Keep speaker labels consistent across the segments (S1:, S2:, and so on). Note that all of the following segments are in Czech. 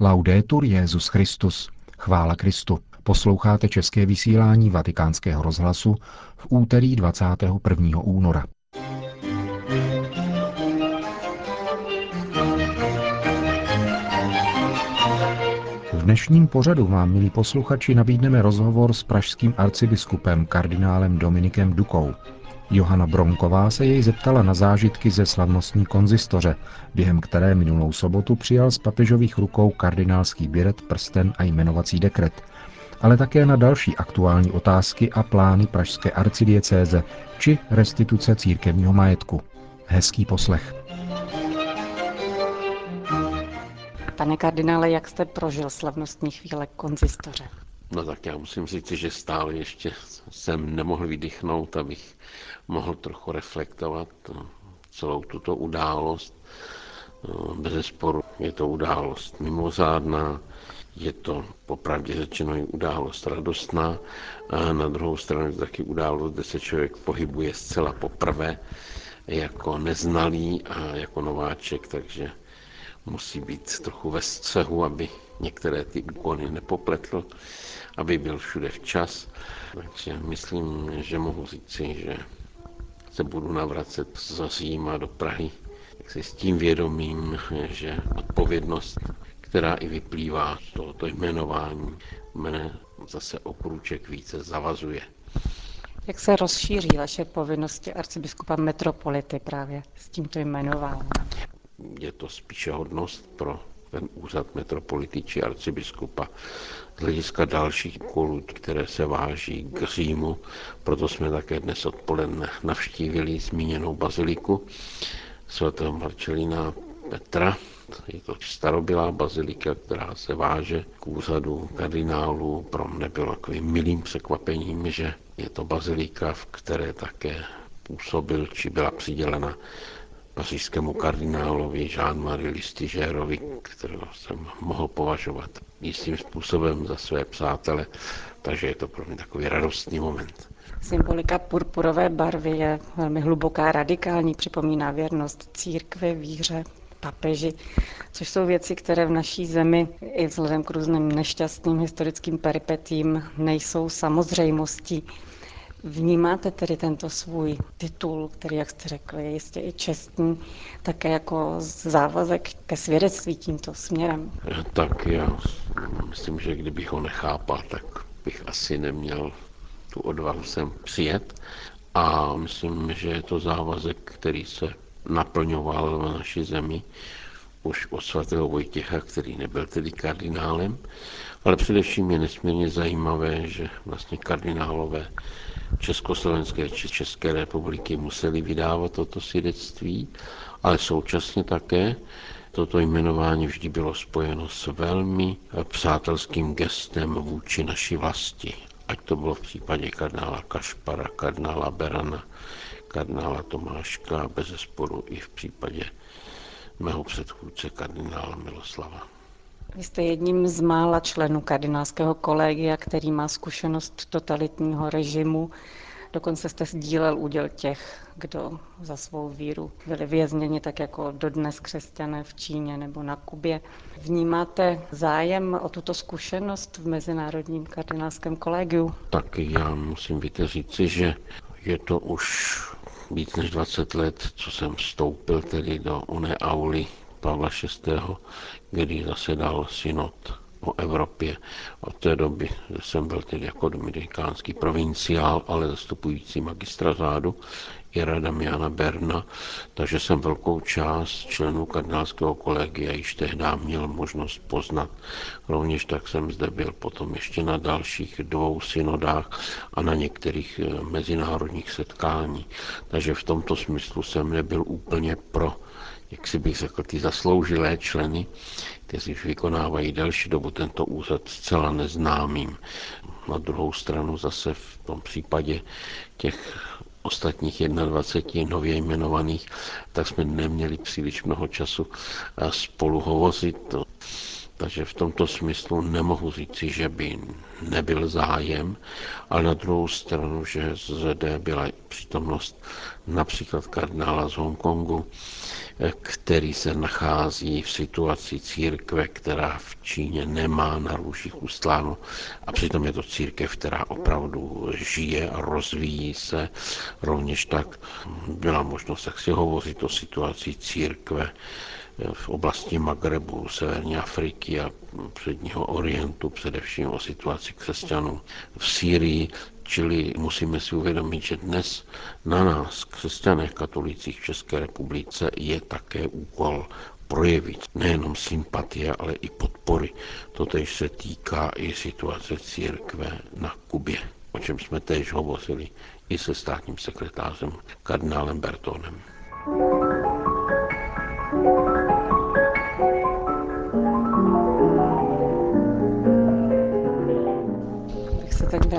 S1: Laudetur Jezus Christus. Chvála Kristu. Posloucháte české vysílání Vatikánského rozhlasu v úterý 21. února. V dnešním pořadu vám, milí posluchači, nabídneme rozhovor s pražským arcibiskupem kardinálem Dominikem Dukou. Johana Bronková se jej zeptala na zážitky ze slavnostní konzistoře, během které minulou sobotu přijal z papežových rukou kardinálský běret, prsten a jmenovací dekret, ale také na další aktuální otázky a plány pražské arcidiecéze či restituce církevního majetku. Hezký poslech.
S2: Pane kardinále, jak jste prožil slavnostní chvíle konzistoře?
S3: No tak já musím říct, že stále ještě jsem nemohl vydechnout, abych mohl trochu reflektovat celou tuto událost. Bez sporu je to událost mimořádná, je to popravdě řečeno i událost radostná a na druhou stranu je taky událost, kde se člověk pohybuje zcela poprvé jako neznalý a jako nováček, takže musí být trochu ve střehu, aby některé ty úkony nepopletl, aby byl všude včas. Takže myslím, že mohu říci, že se budu navracet z Říma do Prahy tak si s tím vědomím, že odpovědnost, která i vyplývá z tohoto jmenování, mne zase o krůček více zavazuje.
S2: Jak se rozšíří vaše povinnosti arcibiskupa metropolity právě s tímto jmenováním?
S3: Je to spíše hodnost pro ten úřad metropolity či arcibiskupa z hlediska dalších úkolů, které se váží k Římu. Proto jsme také dnes odpoledne navštívili zmíněnou baziliku svatého Marcelina Petra. Je to starobylá bazilika, která se váže k úřadu kardinálů. Pro mne bylo takovým milým překvapením, že je to bazilika, v které také působil, či byla přidělena pařížskému kardinálovi Jean-Marie Listigérovi, kterého jsem mohl považovat jistým způsobem za své přátele, takže je to pro mě takový radostný moment.
S2: Symbolika purpurové barvy je velmi hluboká, radikální, připomíná věrnost církvi, víře, papeži, což jsou věci, které v naší zemi i vzhledem k různým nešťastným historickým peripetím nejsou samozřejmostí. Vnímáte tedy tento svůj titul, který, jak jste řekli, je jistě i čestný, také jako závazek ke svědectví tímto směrem?
S3: Tak já myslím, že kdybych ho nechápal, tak bych asi neměl tu odvahu sem přijet. A myslím, že je to závazek, který se naplňoval v naší zemi už od svatého Vojtěcha, který nebyl tedy kardinálem, ale především je nesmírně zajímavé, že vlastně kardinálové Československé či České republiky museli vydávat toto svědectví, ale současně také toto jmenování vždy bylo spojeno s velmi přátelským gestem vůči naší vlasti. Ať to bylo v případě kardinála Kašpara, kardinála Berana, kardinála Tomáška bez sporu i v případě mého předchůdce kardinála Miloslava.
S2: Vy jste jedním z mála členů kardinálského kolegia, který má zkušenost totalitního režimu. Dokonce jste sdílel úděl těch, kdo za svou víru byli vězněni, tak jako dodnes křesťané v Číně nebo na Kubě. Vnímáte zájem o tuto zkušenost v Mezinárodním kardinálském kolegiu?
S3: Tak já musím víte říci, že je to už víc než 20 let, co jsem vstoupil tedy do oné auly Pavla VI., kdy zasedal synod o Evropě. Od té doby jsem byl tedy jako dominikánský provinciál, ale zastupující magistra řádu i rada Jana Berna, takže jsem velkou část členů kardinálského kolegia již tehdy měl možnost poznat. Rovněž tak jsem zde byl potom ještě na dalších dvou synodách a na některých eh, mezinárodních setkání. Takže v tomto smyslu jsem nebyl úplně pro jak si bych řekl, ty zasloužilé členy, kteří už vykonávají delší dobu tento úřad zcela neznámým. Na druhou stranu zase v tom případě těch ostatních 21 nově jmenovaných, tak jsme neměli příliš mnoho času spolu hovořit. Takže v tomto smyslu nemohu říci, že by nebyl zájem, ale na druhou stranu, že zde byla přítomnost například kardinála z Hongkongu, který se nachází v situaci církve, která v Číně nemá na růžích ustláno a přitom je to církev, která opravdu žije a rozvíjí se. Rovněž tak byla možnost jak si hovořit o situaci církve v oblasti Magrebu, Severní Afriky a předního Orientu, především o situaci křesťanů v Sýrii, Čili musíme si uvědomit, že dnes na nás, křesťanech katolicích v České republice, je také úkol projevit nejenom sympatie, ale i podpory. Totež se týká i situace církve na Kubě, o čem jsme též hovořili i se státním sekretářem kardinálem Bertonem.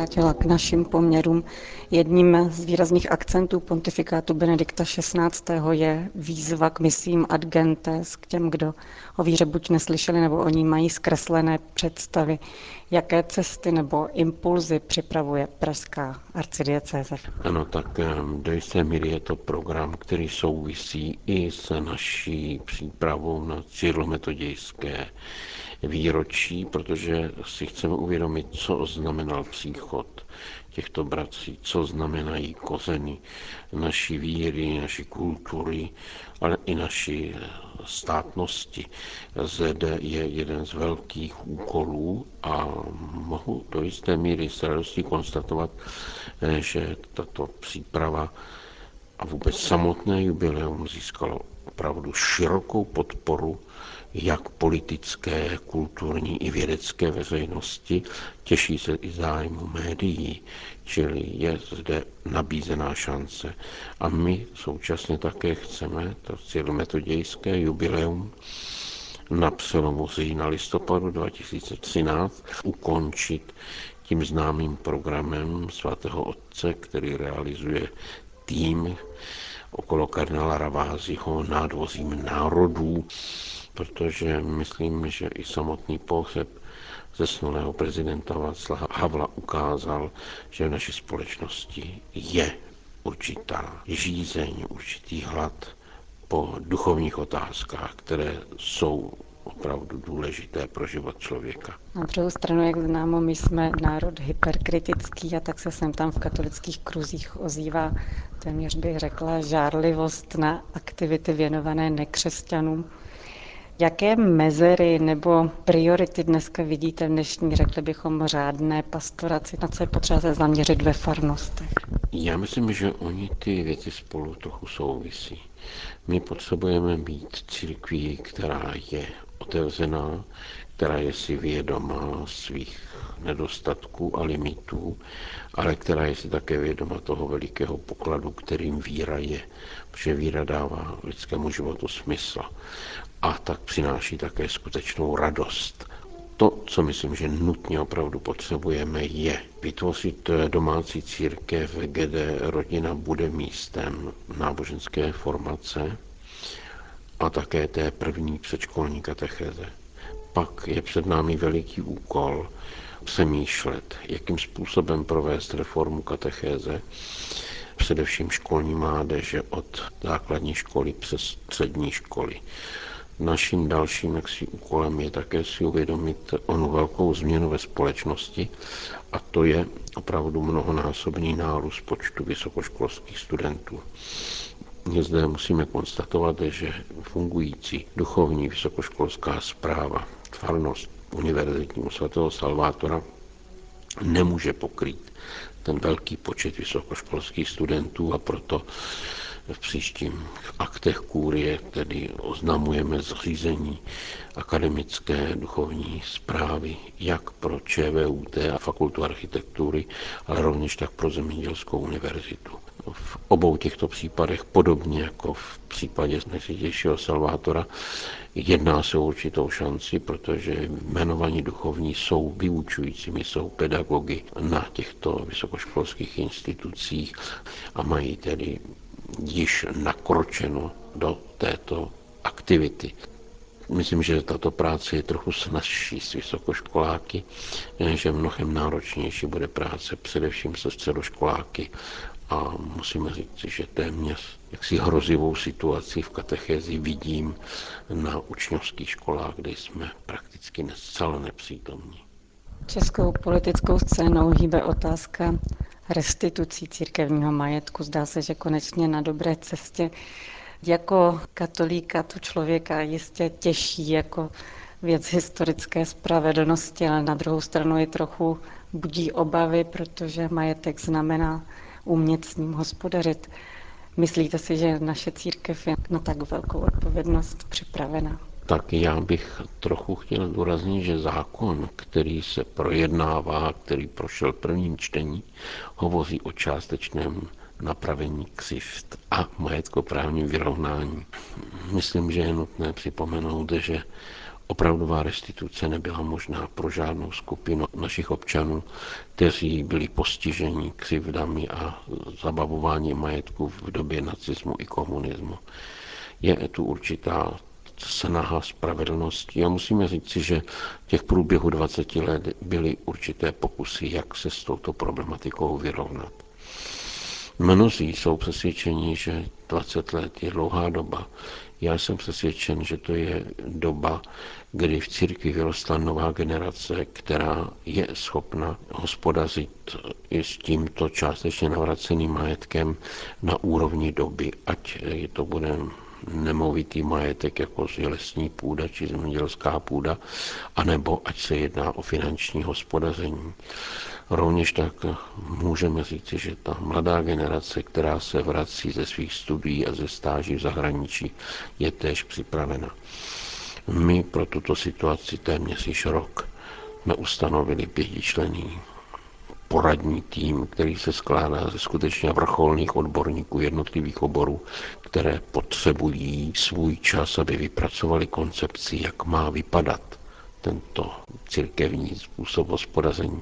S2: Vrátila k našim poměrům. Jedním z výrazných akcentů pontifikátu Benedikta XVI. je výzva k misím ad gentes, k těm, kdo o víře buď neslyšeli, nebo o ní mají zkreslené představy. Jaké cesty nebo impulzy připravuje pražská arcidiecéze?
S3: Ano, tak do jisté míry je to program, který souvisí i s naší přípravou na cílometodějské výročí, protože si chceme uvědomit, co znamenal příchod těchto bratří, co znamenají kozeny naší víry, naší kultury, ale i naší státnosti. Zde je jeden z velkých úkolů a mohu do jisté míry s radostí konstatovat, že tato příprava a vůbec samotné jubileum získalo opravdu širokou podporu jak politické, kulturní i vědecké veřejnosti, těší se i zájmu médií, čili je zde nabízená šance. A my současně také chceme to cílometodějské jubileum na přelomu října listopadu 2013 ukončit tím známým programem svatého otce, který realizuje tým okolo kardinála Raváziho nádvozím národů protože myslím, že i samotný pohřeb zesnulého prezidenta Václava Havla ukázal, že v naší společnosti je určitá žízeň, určitý hlad po duchovních otázkách, které jsou opravdu důležité pro život člověka.
S2: Na druhou stranu, jak známo, my jsme národ hyperkritický a tak se sem tam v katolických kruzích ozývá téměř bych řekla žárlivost na aktivity věnované nekřesťanům. Jaké mezery nebo priority dneska vidíte v dnešní, řekli bychom, řádné pastoraci? Na co je potřeba se zaměřit ve farnostech?
S3: Já myslím, že oni ty věci spolu trochu souvisí. My potřebujeme být církví, která je otevřená, která je si vědomá svých nedostatků a limitů, ale která je si také vědoma toho velikého pokladu, kterým víra je, protože víra dává lidskému životu smysl a tak přináší také skutečnou radost. To, co myslím, že nutně opravdu potřebujeme, je vytvořit domácí církev, kde rodina bude místem náboženské formace a také té první předškolní katecheze. Pak je před námi veliký úkol přemýšlet, jakým způsobem provést reformu katechéze, především školní mládeže od základní školy přes střední školy. Naším dalším jaksi úkolem je také si uvědomit onu velkou změnu ve společnosti a to je opravdu mnohonásobný nárůst počtu vysokoškolských studentů. Zde musíme konstatovat, že fungující duchovní vysokoškolská zpráva, farnost univerzitního svatého Salvátora nemůže pokrýt ten velký počet vysokoškolských studentů a proto v příštím aktech kůrie tedy oznamujeme zřízení akademické duchovní zprávy jak pro ČVUT a fakultu architektury, ale rovněž tak pro Zemědělskou univerzitu. V obou těchto případech, podobně jako v případě nejsvětějšího Salvátora, jedná se o určitou šanci, protože jmenovaní duchovní jsou vyučujícími, jsou pedagogy na těchto vysokoškolských institucích a mají tedy již nakročeno do této aktivity. Myslím, že tato práce je trochu snažší s vysokoškoláky, že mnohem náročnější bude práce především se středoškoláky a musíme říct, že téměř jaksi hrozivou situaci v katechézi vidím na učňovských školách, kde jsme prakticky zcela nepřítomní.
S2: Českou politickou scénou hýbe otázka restitucí církevního majetku. Zdá se, že konečně na dobré cestě. Jako katolíka to člověka jistě těší jako věc historické spravedlnosti, ale na druhou stranu je trochu budí obavy, protože majetek znamená umět s ním hospodařit. Myslíte si, že naše církev je na tak velkou odpovědnost připravena?
S3: Tak já bych trochu chtěl důraznit, že zákon, který se projednává, který prošel prvním čtení, hovoří o částečném napravení křivt a majetkoprávním vyrovnání. Myslím, že je nutné připomenout, že Opravdová restituce nebyla možná pro žádnou skupinu našich občanů, kteří byli postiženi křivdami a zabavování majetku v době nacismu i komunismu. Je tu určitá snaha spravedlnosti a musíme říci, že těch průběhu 20 let byly určité pokusy, jak se s touto problematikou vyrovnat. Mnozí jsou přesvědčeni, že 20 let je dlouhá doba. Já jsem přesvědčen, že to je doba, kdy v církvi vyrostla nová generace, která je schopna hospodařit i s tímto částečně navraceným majetkem na úrovni doby, ať je to bude nemovitý majetek, jako je lesní půda či zemědělská půda, anebo ať se jedná o finanční hospodaření. Rovněž tak můžeme říci, že ta mladá generace, která se vrací ze svých studií a ze stáží v zahraničí, je též připravena. My pro tuto situaci téměř již rok jsme ustanovili pětičlený poradní tým, který se skládá ze skutečně vrcholných odborníků jednotlivých oborů, které potřebují svůj čas, aby vypracovali koncepci, jak má vypadat tento církevní způsob hospodaření.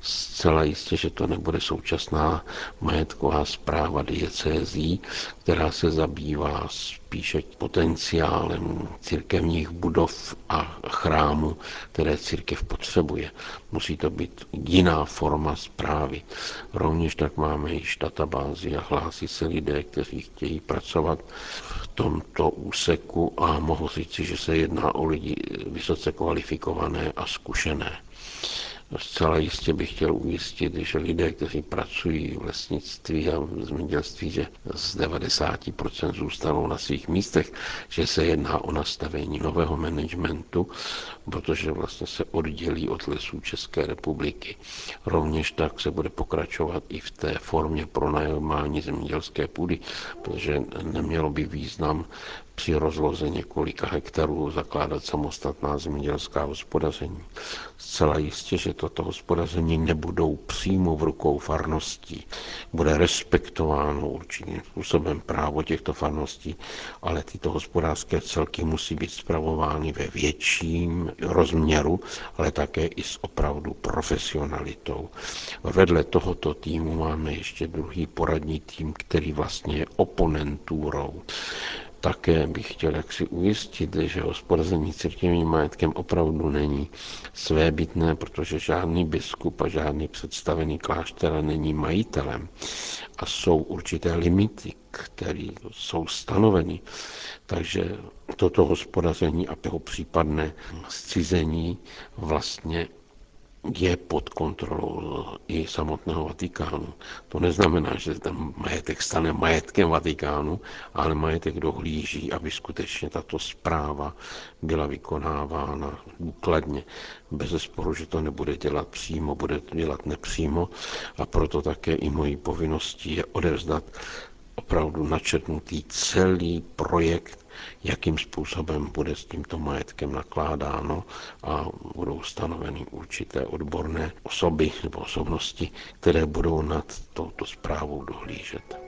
S3: Zcela jistě, že to nebude současná majetková zpráva diecézí, která se zabývá spíše potenciálem církevních budov a chrámů, které církev potřebuje. Musí to být jiná forma zprávy. Rovněž tak máme již databázi a hlásí se lidé, kteří chtějí pracovat v tomto úseku a mohu říci, že se jedná o lidi vysoce kvalifikované a zkušené. Zcela jistě bych chtěl ujistit, že lidé, kteří pracují v lesnictví a v zemědělství, že z 90% zůstanou na svých místech, že se jedná o nastavení nového managementu, protože vlastně se oddělí od lesů České republiky. Rovněž tak se bude pokračovat i v té formě pronajímání zemědělské půdy, protože nemělo by význam při rozloze několika hektarů zakládat samostatná zemědělská hospodaření. Zcela jistě, že toto hospodaření nebudou přímo v rukou farností. Bude respektováno určitým způsobem právo těchto farností, ale tyto hospodářské celky musí být zpravovány ve větším rozměru, ale také i s opravdu profesionalitou. Vedle tohoto týmu máme ještě druhý poradní tým, který vlastně je oponentůrou také bych chtěl jaksi ujistit, že hospodaření církevním majetkem opravdu není svébytné, protože žádný biskup a žádný představený klášter není majitelem. A jsou určité limity, které jsou stanoveny. Takže toto hospodaření a toho případné zcizení vlastně je pod kontrolou i samotného Vatikánu. To neznamená, že ten majetek stane majetkem Vatikánu, ale majetek dohlíží, aby skutečně tato zpráva byla vykonávána důkladně. Bez zesporu, že to nebude dělat přímo, bude to dělat nepřímo a proto také i mojí povinností je odevzdat opravdu načetnutý celý projekt jakým způsobem bude s tímto majetkem nakládáno a budou stanoveny určité odborné osoby nebo osobnosti, které budou nad touto zprávou dohlížet.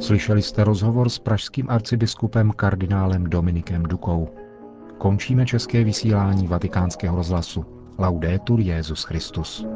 S1: Slyšeli jste rozhovor s pražským arcibiskupem kardinálem Dominikem Dukou. Končíme české vysílání vatikánského rozhlasu. Laudetur Jezus Christus.